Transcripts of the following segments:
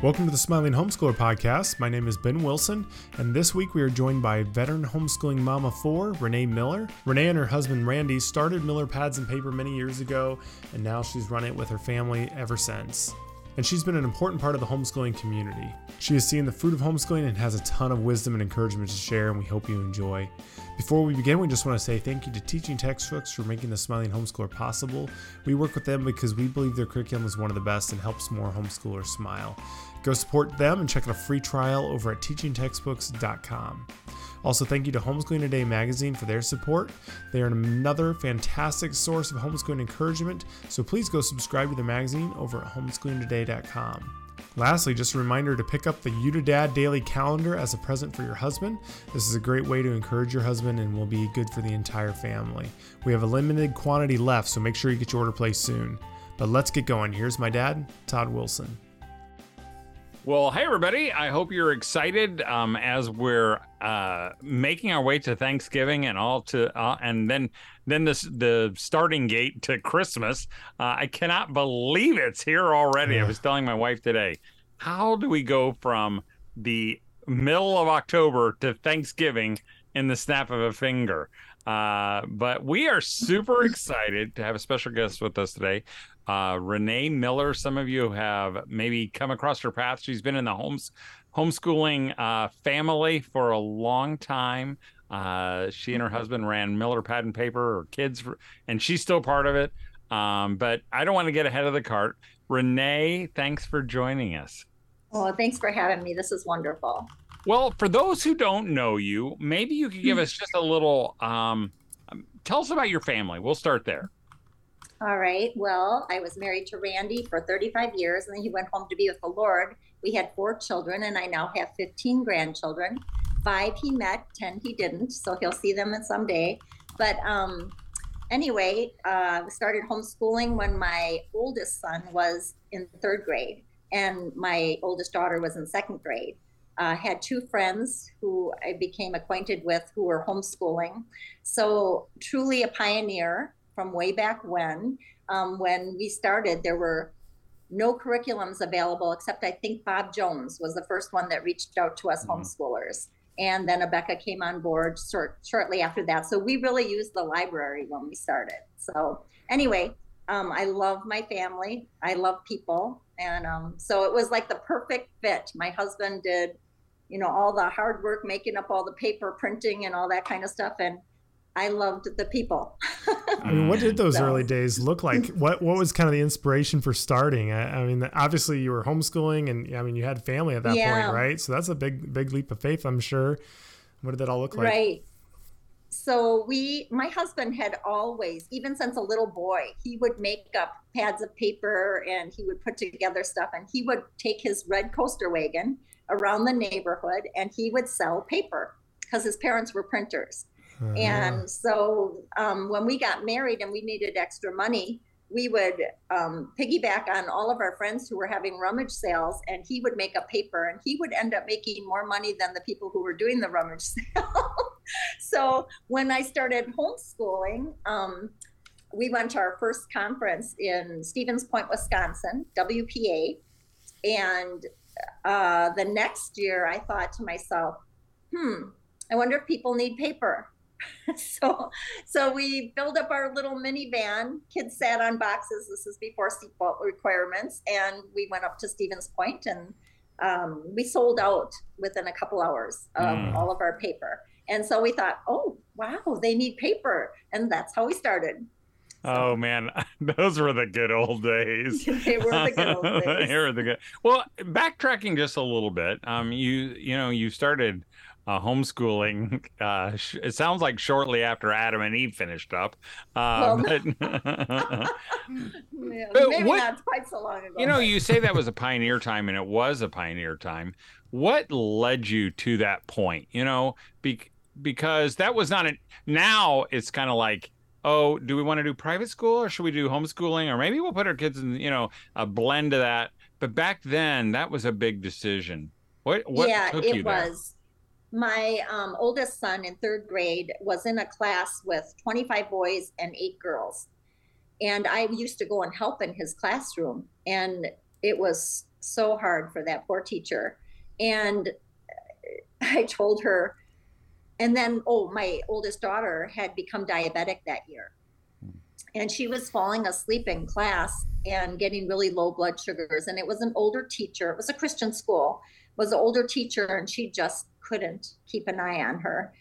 Welcome to the Smiling Homeschooler Podcast. My name is Ben Wilson, and this week we are joined by veteran homeschooling mama four, Renee Miller. Renee and her husband Randy started Miller Pads and Paper many years ago, and now she's run it with her family ever since. And she's been an important part of the homeschooling community. She has seen the fruit of homeschooling and has a ton of wisdom and encouragement to share, and we hope you enjoy. Before we begin, we just want to say thank you to Teaching Textbooks for making the Smiling Homeschooler possible. We work with them because we believe their curriculum is one of the best and helps more homeschoolers smile. Go support them and check out a free trial over at teachingtextbooks.com. Also, thank you to Homeschooling Today magazine for their support. They are another fantastic source of homeschooling encouragement, so please go subscribe to the magazine over at homeschoolingtoday.com. Lastly, just a reminder to pick up the You Da Dad daily calendar as a present for your husband. This is a great way to encourage your husband and will be good for the entire family. We have a limited quantity left, so make sure you get your order placed soon. But let's get going. Here's my dad, Todd Wilson. Well, hey everybody! I hope you're excited um, as we're uh, making our way to Thanksgiving and all to, uh, and then then this the starting gate to Christmas. Uh, I cannot believe it's here already. Yeah. I was telling my wife today, how do we go from the middle of October to Thanksgiving in the snap of a finger? Uh, but we are super excited to have a special guest with us today. Uh, Renee Miller, some of you have maybe come across her path. She's been in the homes homeschooling uh, family for a long time. Uh, she and her husband ran Miller Pad and Paper or Kids, for, and she's still part of it. Um, but I don't want to get ahead of the cart. Renee, thanks for joining us. Oh, thanks for having me. This is wonderful. Well, for those who don't know you, maybe you could give us just a little. Um, tell us about your family. We'll start there. All right. Well, I was married to Randy for 35 years, and then he went home to be with the Lord. We had four children, and I now have 15 grandchildren. Five he met, 10 he didn't. So he'll see them someday. But um, anyway, uh, we started homeschooling when my oldest son was in third grade, and my oldest daughter was in second grade. Uh, had two friends who I became acquainted with who were homeschooling. So, truly a pioneer from way back when. Um, when we started, there were no curriculums available except I think Bob Jones was the first one that reached out to us mm-hmm. homeschoolers. And then Abeka came on board short, shortly after that. So we really used the library when we started. So anyway, um, I love my family. I love people. And um, so it was like the perfect fit. My husband did, you know, all the hard work, making up all the paper printing and all that kind of stuff. And I loved the people. I mean, what did those so. early days look like? What what was kind of the inspiration for starting? I, I, mean, obviously you were homeschooling, and I mean you had family at that yeah. point, right? So that's a big big leap of faith, I'm sure. What did that all look like? Right. So we, my husband had always, even since a little boy, he would make up pads of paper and he would put together stuff, and he would take his red coaster wagon around the neighborhood and he would sell paper because his parents were printers. Uh-huh. And so um, when we got married and we needed extra money, we would um, piggyback on all of our friends who were having rummage sales, and he would make a paper, and he would end up making more money than the people who were doing the rummage sale. so when I started homeschooling, um, we went to our first conference in Stevens Point, Wisconsin, WPA, and uh, the next year I thought to myself, hmm, I wonder if people need paper. so so we filled up our little minivan kids sat on boxes this is before seatbelt requirements and we went up to stevens point and um, we sold out within a couple hours of mm. all of our paper and so we thought oh wow they need paper and that's how we started. Oh man, those were the good old days. they were the good old days. they were the good. Well, backtracking just a little bit. Um, you you know you started uh, homeschooling. Uh, sh- it sounds like shortly after Adam and Eve finished up. Uh, well, but, yeah, maybe what, not quite so long ago. You know, you say that was a pioneer time, and it was a pioneer time. What led you to that point? You know, be- because that was not a. Now it's kind of like oh, do we want to do private school or should we do homeschooling? Or maybe we'll put our kids in, you know, a blend of that. But back then, that was a big decision. What, what yeah, took it you there? was my um, oldest son in third grade was in a class with 25 boys and eight girls. And I used to go and help in his classroom. And it was so hard for that poor teacher. And I told her, and then, oh, my oldest daughter had become diabetic that year. And she was falling asleep in class and getting really low blood sugars. And it was an older teacher, it was a Christian school, was an older teacher, and she just couldn't keep an eye on her.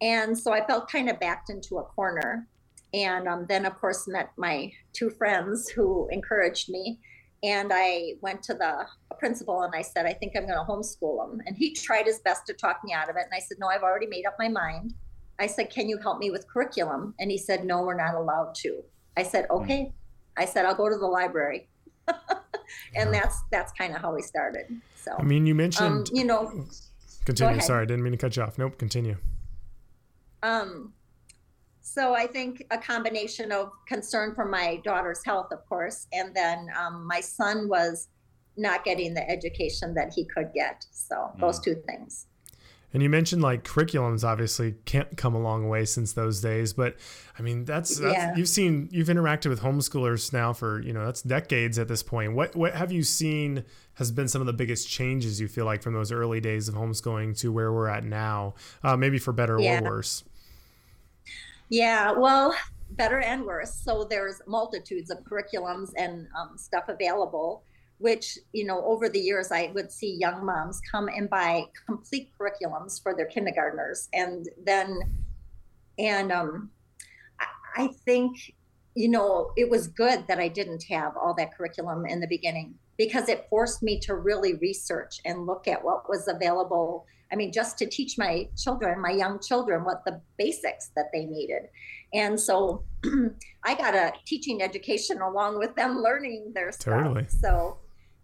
And so I felt kind of backed into a corner. And um, then, of course, met my two friends who encouraged me. And I went to the principal and I said, I think I'm going to homeschool him. And he tried his best to talk me out of it. And I said, No, I've already made up my mind. I said, Can you help me with curriculum? And he said, No, we're not allowed to. I said, hmm. Okay. I said, I'll go to the library. and that's that's kind of how we started. So I mean, you mentioned um, you know continue. Sorry, I didn't mean to cut you off. Nope, continue. Um so I think a combination of concern for my daughter's health, of course, and then um, my son was not getting the education that he could get. So mm. those two things. And you mentioned like curriculums obviously can't come a long way since those days, but I mean that's, that's yeah. you've seen you've interacted with homeschoolers now for you know that's decades at this point. What what have you seen has been some of the biggest changes you feel like from those early days of homeschooling to where we're at now, uh, maybe for better yeah. or worse? Yeah, well, better and worse. So there's multitudes of curriculums and um, stuff available, which, you know, over the years, I would see young moms come and buy complete curriculums for their kindergartners. And then, and um, I think, you know, it was good that I didn't have all that curriculum in the beginning because it forced me to really research and look at what was available I mean, just to teach my children, my young children, what the basics that they needed. And so I got a teaching education along with them learning their stuff. Totally. So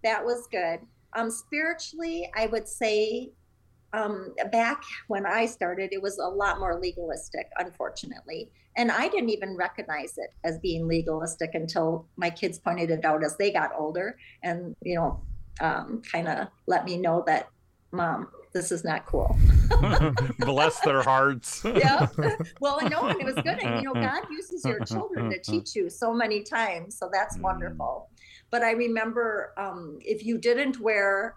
that was good. Um, spiritually, I would say um, back when I started, it was a lot more legalistic, unfortunately. And I didn't even recognize it as being legalistic until my kids pointed it out as they got older and, you know, um, kind of let me know that, mom, this is not cool. Bless their hearts. yeah. Well, I know, and it was good. And, you know, God uses your children to teach you so many times. So that's mm. wonderful. But I remember um, if you didn't wear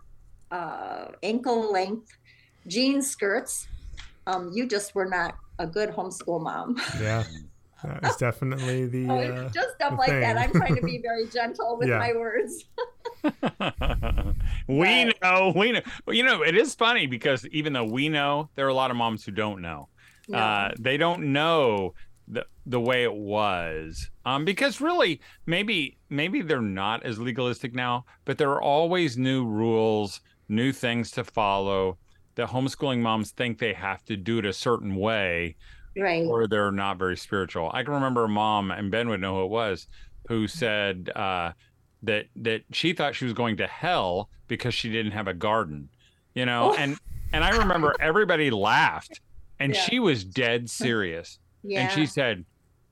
uh, ankle length jean skirts, um, you just were not a good homeschool mom. Yeah. That is definitely the uh, just stuff like thing. that. I'm trying to be very gentle with yeah. my words. we but, know, we know. But you know, it is funny because even though we know, there are a lot of moms who don't know. No. Uh, they don't know the the way it was. Um, because really, maybe maybe they're not as legalistic now, but there are always new rules, new things to follow. The homeschooling moms think they have to do it a certain way right. or they're not very spiritual. I can remember a mom and ben would know who it was who said uh, that that she thought she was going to hell because she didn't have a garden you know? Oh. and and i remember everybody laughed and yeah. she was dead serious. Yeah. and she said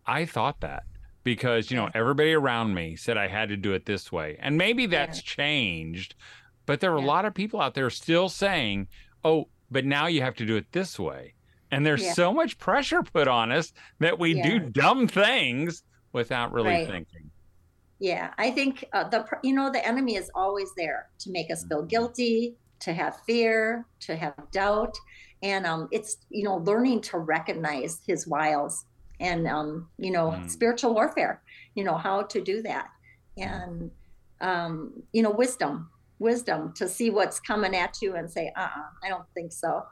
i thought that because you know everybody around me said i had to do it this way. And maybe that's yeah. changed but there are a lot of people out there still saying oh but now you have to do it this way and there's yeah. so much pressure put on us that we yeah. do dumb things without really right. thinking yeah i think uh, the you know the enemy is always there to make us feel mm-hmm. guilty to have fear to have doubt and um, it's you know learning to recognize his wiles and um, you know mm. spiritual warfare you know how to do that and um, you know wisdom wisdom to see what's coming at you and say, uh uh I don't think so.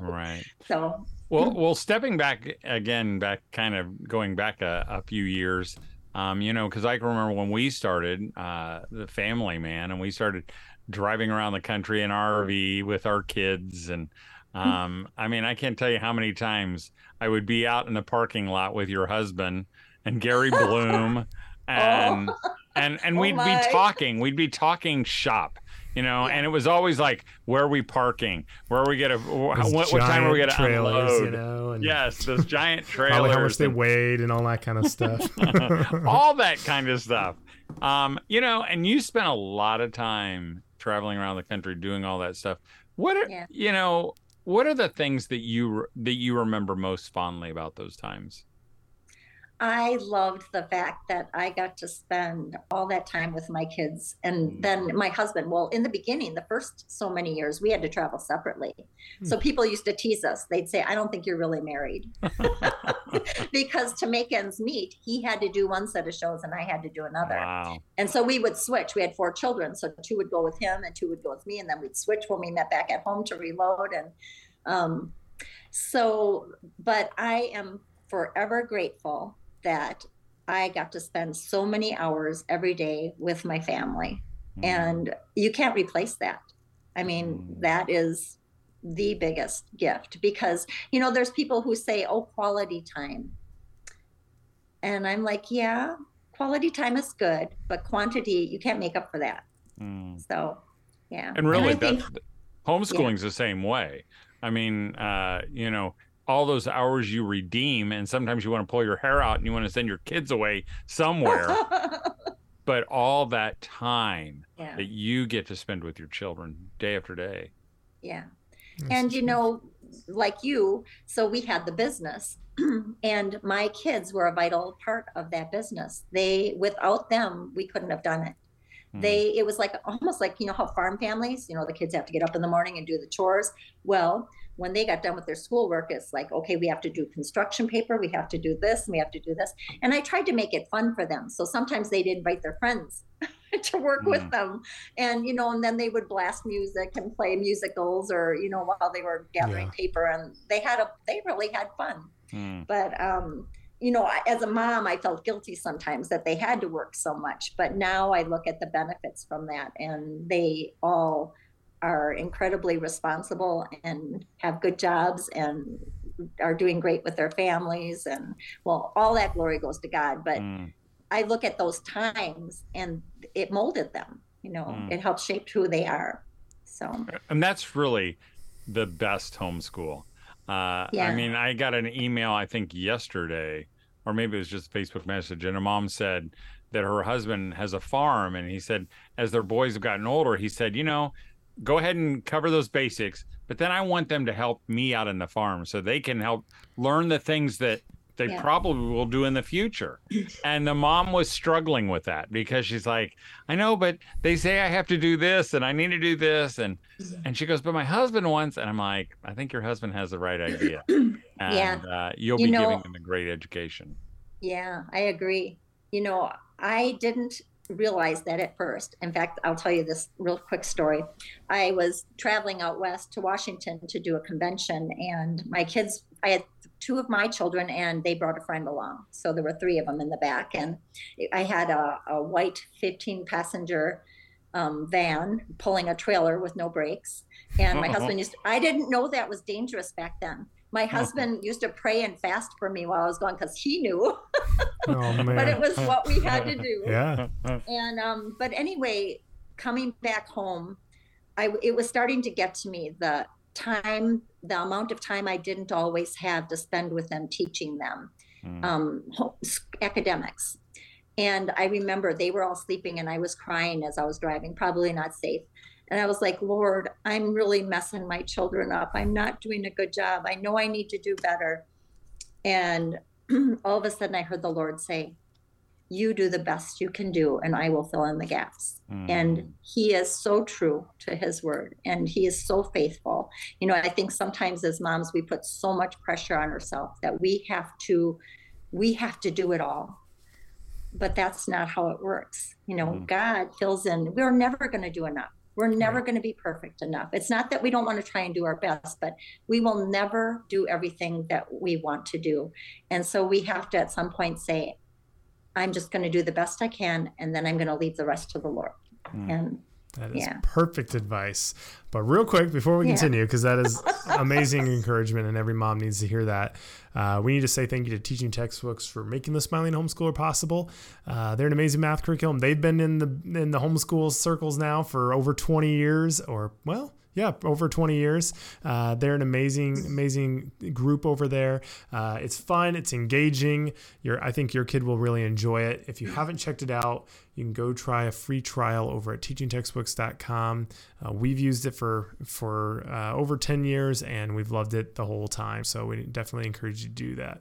right. So, well, well, stepping back again, back kind of going back a, a few years, um, you know, because I can remember when we started uh, the family, man, and we started driving around the country in RV with our kids. And um, I mean, I can't tell you how many times I would be out in the parking lot with your husband and Gary Bloom. and oh and and oh we'd my. be talking. We'd be talking shop you know yeah. and it was always like where are we parking? Where are we gonna what, what, time are we gonna trailers, unload? you know and yes those giant trailers how much they weighed and all that kind of stuff. All that kind of stuff. Um you know and you spent a lot of time traveling around the country doing all that stuff. What are yeah. you know what are the things that you that you remember most fondly about those times I loved the fact that I got to spend all that time with my kids and mm. then my husband. Well, in the beginning, the first so many years, we had to travel separately. Mm. So people used to tease us. They'd say, I don't think you're really married. because to make ends meet, he had to do one set of shows and I had to do another. Wow. And so we would switch. We had four children. So two would go with him and two would go with me. And then we'd switch when we met back at home to reload. And um, so, but I am forever grateful that I got to spend so many hours every day with my family. Mm. And you can't replace that. I mean, mm. that is the biggest gift because, you know, there's people who say, oh, quality time. And I'm like, yeah, quality time is good, but quantity, you can't make up for that. Mm. So, yeah. And really, and think, homeschooling's yeah. the same way. I mean, uh, you know, all those hours you redeem and sometimes you want to pull your hair out and you want to send your kids away somewhere but all that time yeah. that you get to spend with your children day after day. Yeah. That's and you know like you so we had the business and my kids were a vital part of that business. They without them we couldn't have done it. Hmm. they it was like almost like you know how farm families you know the kids have to get up in the morning and do the chores? Well when they got done with their schoolwork, it's like, okay, we have to do construction paper, we have to do this, and we have to do this. And I tried to make it fun for them. So sometimes they'd invite their friends to work mm. with them. And, you know, and then they would blast music and play musicals or, you know, while they were gathering yeah. paper. And they had a, they really had fun. Mm. But, um, you know, as a mom, I felt guilty sometimes that they had to work so much. But now I look at the benefits from that, and they all, are incredibly responsible and have good jobs and are doing great with their families and well all that glory goes to god but mm. i look at those times and it molded them you know mm. it helped shape who they are so and that's really the best homeschool uh, yeah. i mean i got an email i think yesterday or maybe it was just a facebook message and a mom said that her husband has a farm and he said as their boys have gotten older he said you know go ahead and cover those basics, but then I want them to help me out in the farm so they can help learn the things that they yeah. probably will do in the future. And the mom was struggling with that because she's like, I know, but they say I have to do this and I need to do this. And and she goes, But my husband wants and I'm like, I think your husband has the right idea. And yeah. uh, you'll you be know, giving them a great education. Yeah, I agree. You know, I didn't realize that at first. In fact, I'll tell you this real quick story. I was traveling out west to Washington to do a convention, and my kids, I had two of my children, and they brought a friend along. So there were three of them in the back, and I had a, a white 15 passenger um, van pulling a trailer with no brakes. And my uh-huh. husband used, to, I didn't know that was dangerous back then. My husband used to pray and fast for me while I was gone because he knew. oh, but it was what we had to do. Yeah. And um, but anyway, coming back home, I it was starting to get to me the time, the amount of time I didn't always have to spend with them teaching them mm. um, academics. And I remember they were all sleeping and I was crying as I was driving, probably not safe. And I was like, Lord, I'm really messing my children up. I'm not doing a good job. I know I need to do better. And all of a sudden, I heard the Lord say, You do the best you can do, and I will fill in the gaps. Mm. And He is so true to His word, and He is so faithful. You know, I think sometimes as moms, we put so much pressure on ourselves that we have to. We have to do it all but that's not how it works. You know, mm. God fills in. We're never going to do enough. We're never right. going to be perfect enough. It's not that we don't want to try and do our best, but we will never do everything that we want to do. And so we have to at some point say, I'm just going to do the best I can, and then I'm going to leave the rest to the Lord. Mm. And that is yeah. perfect advice. But real quick before we continue, because that is amazing encouragement, and every mom needs to hear that. Uh, we need to say thank you to Teaching Textbooks for making the Smiling Homeschooler possible. Uh, they're an amazing math curriculum. They've been in the in the homeschool circles now for over 20 years, or well, yeah, over 20 years. Uh, they're an amazing, amazing group over there. Uh, it's fun. It's engaging. Your, I think your kid will really enjoy it. If you haven't checked it out, you can go try a free trial over at teachingtextbooks.com. Uh, we've used it for for uh, over 10 years, and we've loved it the whole time. So we definitely encourage you to do that.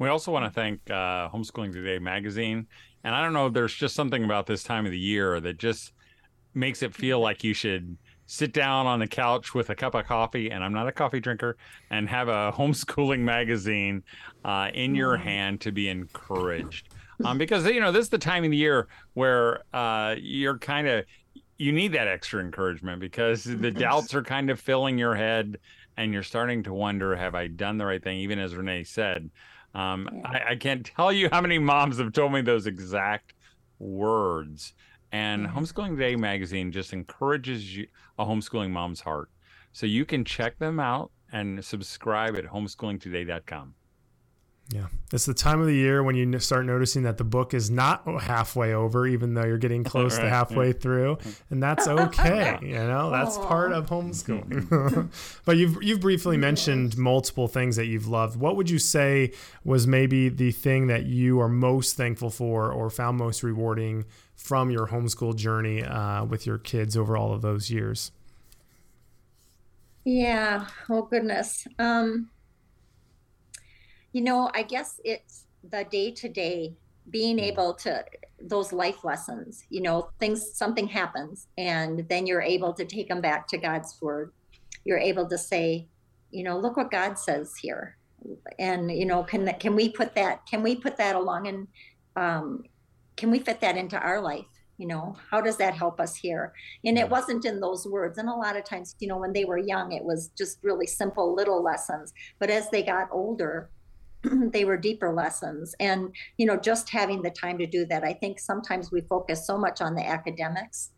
We also want to thank uh, Homeschooling Today magazine. And I don't know, if there's just something about this time of the year that just makes it feel like you should sit down on the couch with a cup of coffee, and I'm not a coffee drinker, and have a homeschooling magazine uh, in your Mm. hand to be encouraged. Um, because you know this is the time of the year where uh, you're kind of you need that extra encouragement because the doubts are kind of filling your head, and you're starting to wonder, have I done the right thing? Even as Renee said, um, Yeah. I, I can't tell you how many moms have told me those exact words. And Yeah. Homeschooling Today magazine just encourages you, a homeschooling mom's heart. So you can check them out and subscribe at homeschoolingtoday.com. Yeah. It's the time of the year when you start noticing that the book is not halfway over, even though you're getting close to Right. halfway through. And that's okay. You know, that's Aw. part of homeschooling. but you've, you've briefly mentioned multiple things that you've loved. What would you say was maybe the thing that you are most thankful for or found most rewarding from your homeschool journey uh, with your kids over all of those years? Yeah. Oh goodness. Um, you know, I guess it's the day to day being able to those life lessons, you know, things something happens and then you're able to take them back to God's word. You're able to say, you know, look what God says here. And you know, can that can we put that can we put that along and um can we fit that into our life? You know, how does that help us here? and it wasn't in those words and a lot of times you know when they were young it was just really simple little lessons but as they got older they were deeper lessons. And you know just having the time to do that i think sometimes we focus so much on the academics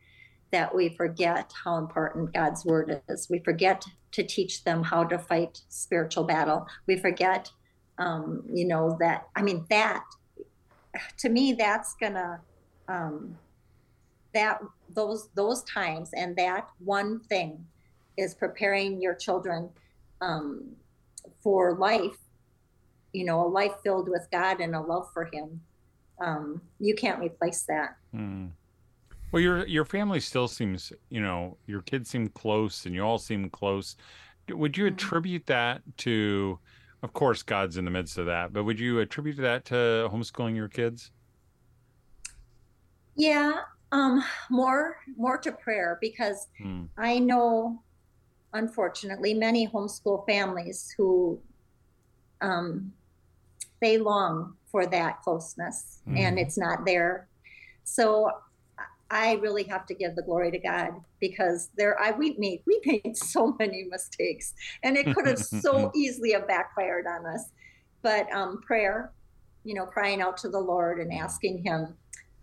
that we forget how important god's word is. We forget to teach them how to fight spiritual battle. We forget um, you know that i mean that to me that's gonna um, that those those times and that one thing is preparing your children um, for life you know a life filled with god and a love for him um, you can't replace that Hmm. Well, your your family still seems, you know, your kids seem close, and you all seem close. Would you Mhm. attribute that to, of course, God's in the midst of that, but would you attribute that to homeschooling your kids? yeah um, more more to prayer because Hmm. I know, unfortunately, many homeschool families who um, they long for that closeness, and Mhm. it's not there. So I really have to give the glory to God because there I we made we made so many mistakes, and it could have so easily have backfired on us. But um, prayer, you know, crying out to the Lord and asking Him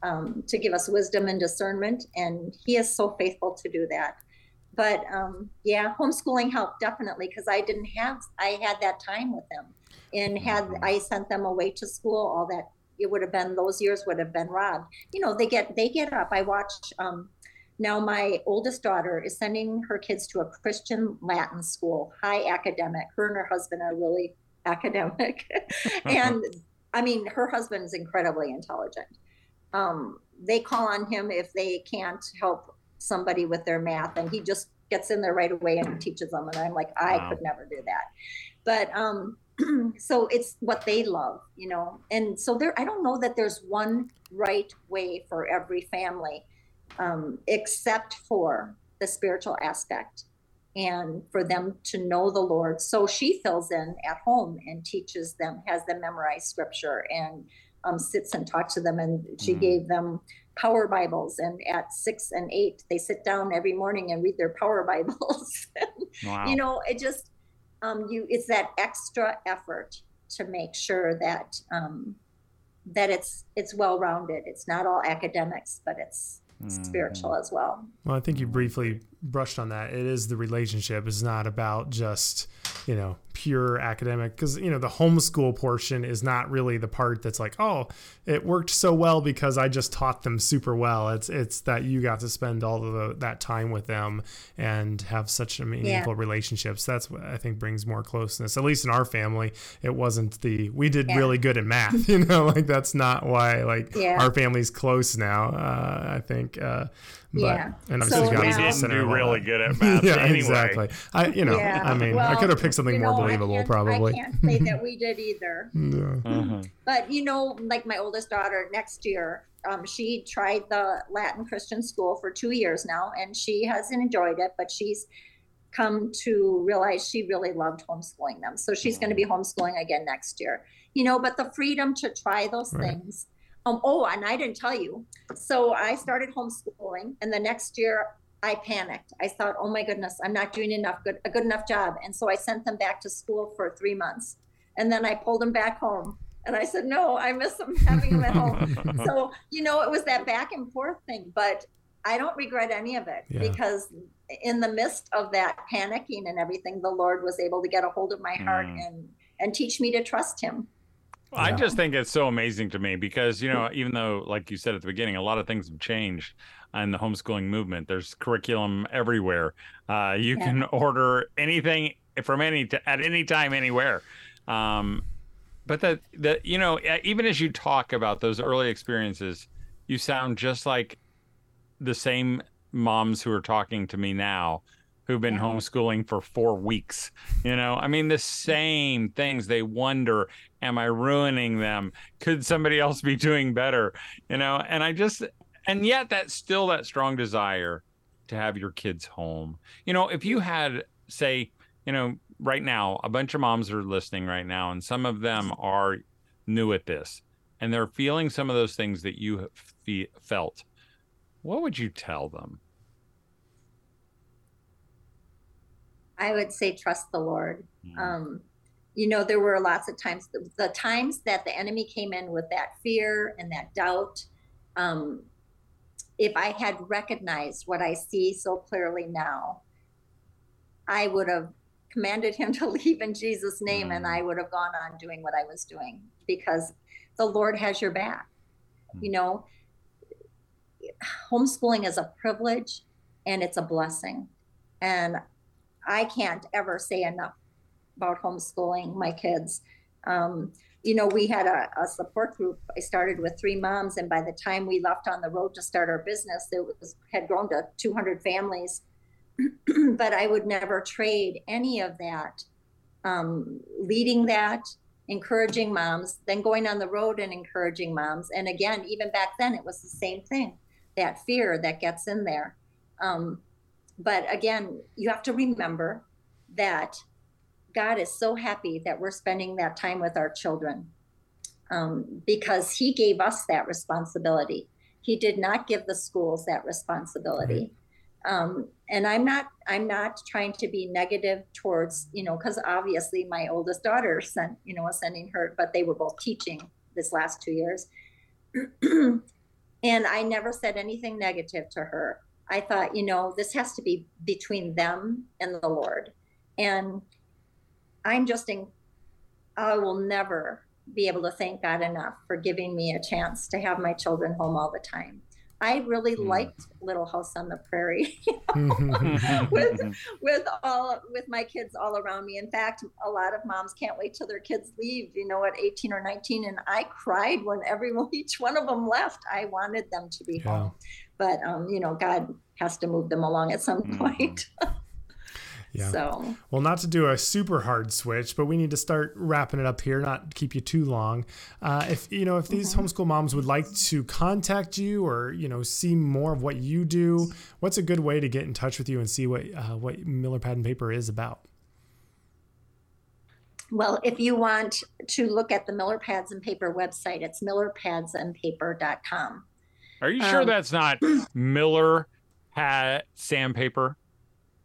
um, to give us wisdom and discernment, and He is so faithful to do that. But um, yeah, homeschooling helped definitely because I didn't have I had that time with them, and had Mhm. I sent them away to school, all that it would have been those years would have been robbed. You know, they get they get up. I watch. Um, now my oldest daughter is sending her kids to a Christian Latin school, high academic. Her and her husband are really academic, and I mean, her husband is incredibly intelligent. Um, they call on him if they can't help somebody with their math, and he just gets in there right away and teaches them. And I'm like, I Wow. could never do that. But um, so it's what they love, you know. And so there, I don't know that there's one right way for every family, um, except for the spiritual aspect and for them to know the Lord. So she fills in at home and teaches them, has them memorize scripture and um, sits and talks to them. And she Mm. gave them power Bibles. And at six and eight, they sit down every morning and read their power Bibles. Wow. you know, it just, um, you, it's that extra effort to make sure that, um, that it's, it's well-rounded. It's not all academics, but it's spiritual as well. Well, I think you briefly brushed on that. It is the relationship. It's not about just, you know, pure academic because, you know, the homeschool portion is not really the part that's like, oh, it worked so well because I just taught them super well. It's it's that you got to spend all of the, that time with them and have such a meaningful relationships. That's what I think brings more closeness. At least in our family, it wasn't the we did Yeah. really good in math, you know, like that's not why like Yeah. our family's close now. Uh, I think uh but, Yeah. and So obviously God we is the now- didn't center do really that. good at math yeah, anyway. exactly. I, you know, Yeah. I mean, I could have picked something you more know, unbelievable, I can't, probably. I can't say that we did either. Yeah. Uh-huh. But you know, like my oldest daughter next year, um, she tried the Latin Christian school for two years now, and she hasn't enjoyed it. But she's come to realize she really loved homeschooling them, so she's going to be homeschooling again next year. You know, but the freedom to try those Right. things. Um, oh, and I didn't tell you. So I started homeschooling, and the next year I panicked. I thought, oh my goodness, I'm not doing enough good a good enough job, and so I sent them back to school for three months, and then I pulled them back home. And I said, no, I miss them having them at home. so you know, it was that back and forth thing, but I don't regret any of it Yeah. because in the midst of that panicking and everything, the Lord was able to get a hold of my heart Mm. and and teach me to trust Him. I Yeah. just think it's so amazing to me because, you know, even though, like you said at the beginning, a lot of things have changed in the homeschooling movement. There's curriculum everywhere. Uh, you Yeah. can order anything from any t- at any time, anywhere. Um, but that that you know, even as you talk about those early experiences, you sound just like the same moms who are talking to me now who've been homeschooling for four weeks. You know, I mean, the same things. They wonder, am I ruining them? Could somebody else be doing better? You know, and I just, and yet that's still that strong desire to have your kids home. You know, if you had, say, you know, right now, a bunch of moms are listening right now, and some of them mm-hmm. are new at this, and they're feeling some of those things that you have fe- felt. What would you tell them? I would say trust the Lord. Mm. Um, you know, there were lots of times, the, the times that the enemy came in with that fear and that doubt. Um, if I had recognized what I see so clearly now, I would have commanded him to leave in Jesus' name and Mm. I would have gone on doing what I was doing because the Lord has your back. Mm. You know, homeschooling is a privilege and it's a blessing. And I can't ever say enough about homeschooling my kids. Um, you know, we had a, a support group. I started with three moms, and by the time we left on the road to start our business, it was had grown to 200 families. but I would never trade any of that. Um, leading that, encouraging moms, then going on the road and encouraging moms. And again, even back then, it was the same thing that fear that gets in there. Um, but again, you have to remember that God is so happy that we're spending that time with our children um, because He gave us that responsibility. He did not give the schools that responsibility. Um, and I'm not I'm not trying to be negative towards you know because obviously my oldest daughter sent you know was sending her, but they were both teaching this last two years. and I never said anything negative to her. I thought, you know, this has to be between them and the Lord. And I'm just in, I will never be able to thank God enough for giving me a chance to have my children home all the time. I really Mm. liked Little House on the Prairie with with all with my kids all around me. In fact, a lot of moms can't wait till their kids leave, you know, at 18 or 19 and I cried when everyone each one of them left. I wanted them to be Yeah. home. But um, you know, God has to move them along at some Mhm. point. Yeah. So Well, not to do a super hard switch, but we need to start wrapping it up here, not keep you too long. Uh, if you know, if these homeschool moms would like to contact you or you know see more of what you do, what's a good way to get in touch with you and see what uh, what Miller Pad and Paper is about? Well, if you want to look at the Miller Pads and Paper website, it's millerpadsandpaper.com. Are you sure Um, that's not Miller hat sandpaper?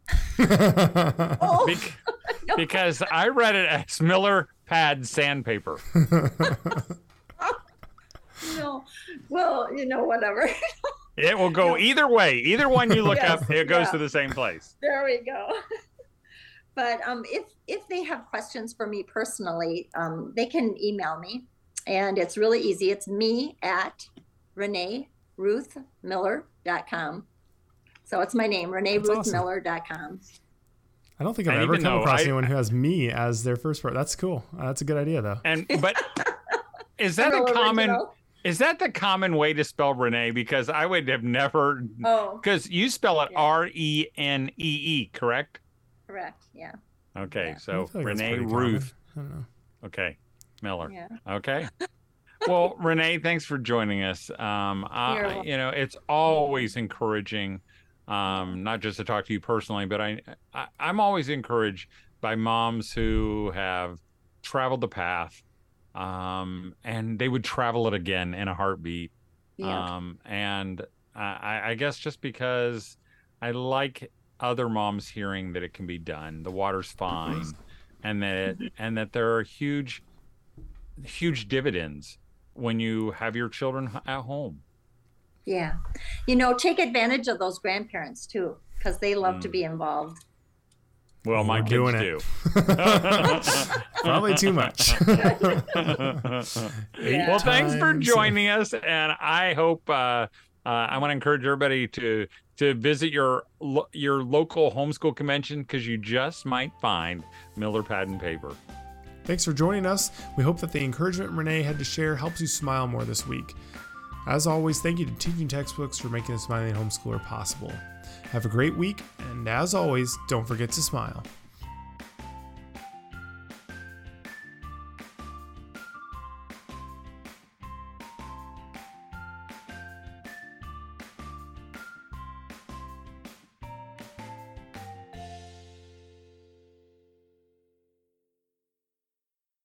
Oh, Bec- no. because I read it as Miller pad sandpaper. no. Well, you know, whatever. It will go either way. Either one you look Yes, up, it goes yeah. to the same place. there we go. But um, if if they have questions for me personally, um, they can email me, and it's really easy. It's me at Renee Ruth Miller.com. So it's my name, Renee That's awesome. I don't think I've And ever come though across I- anyone who has me as their first part. That's cool. Uh, that's a good idea, though. And but is that Real a common original. is that the common way to spell Renee? Because I would have never Oh, because you spell it Yeah. R E N E E, correct? correct. Yeah. Okay, Yeah. so like Renee. Ruth. I don't know. Okay, Miller. Yeah. Okay. Well, Renee, thanks for joining us. Um, You're I, you know, it's always encouraging, um, not just to talk to you personally, but I, I, I'm always encouraged by moms who have traveled the path, um, and they would travel it again in a heartbeat. Yeah. Um, and I, I guess just because I like other moms hearing that it can be done, the water's fine, and that and that there are huge, huge dividends when you have your children at home. yeah. You know, take advantage of those grandparents too, because they love to Mm. be involved. Well, my We're kids doing do. it. Probably too much. Eight well, thanks for joining us, and I hope uh, uh, I want to encourage everybody to to visit your lo- your local homeschool convention because you just might find Miller Pad and Paper. Thanks for joining us. We hope that the encouragement Renee had to share helps you smile more this week. As always, thank you to Teaching Textbooks for making the Smiling Homeschooler possible. Have a great week, and as always, don't forget to smile.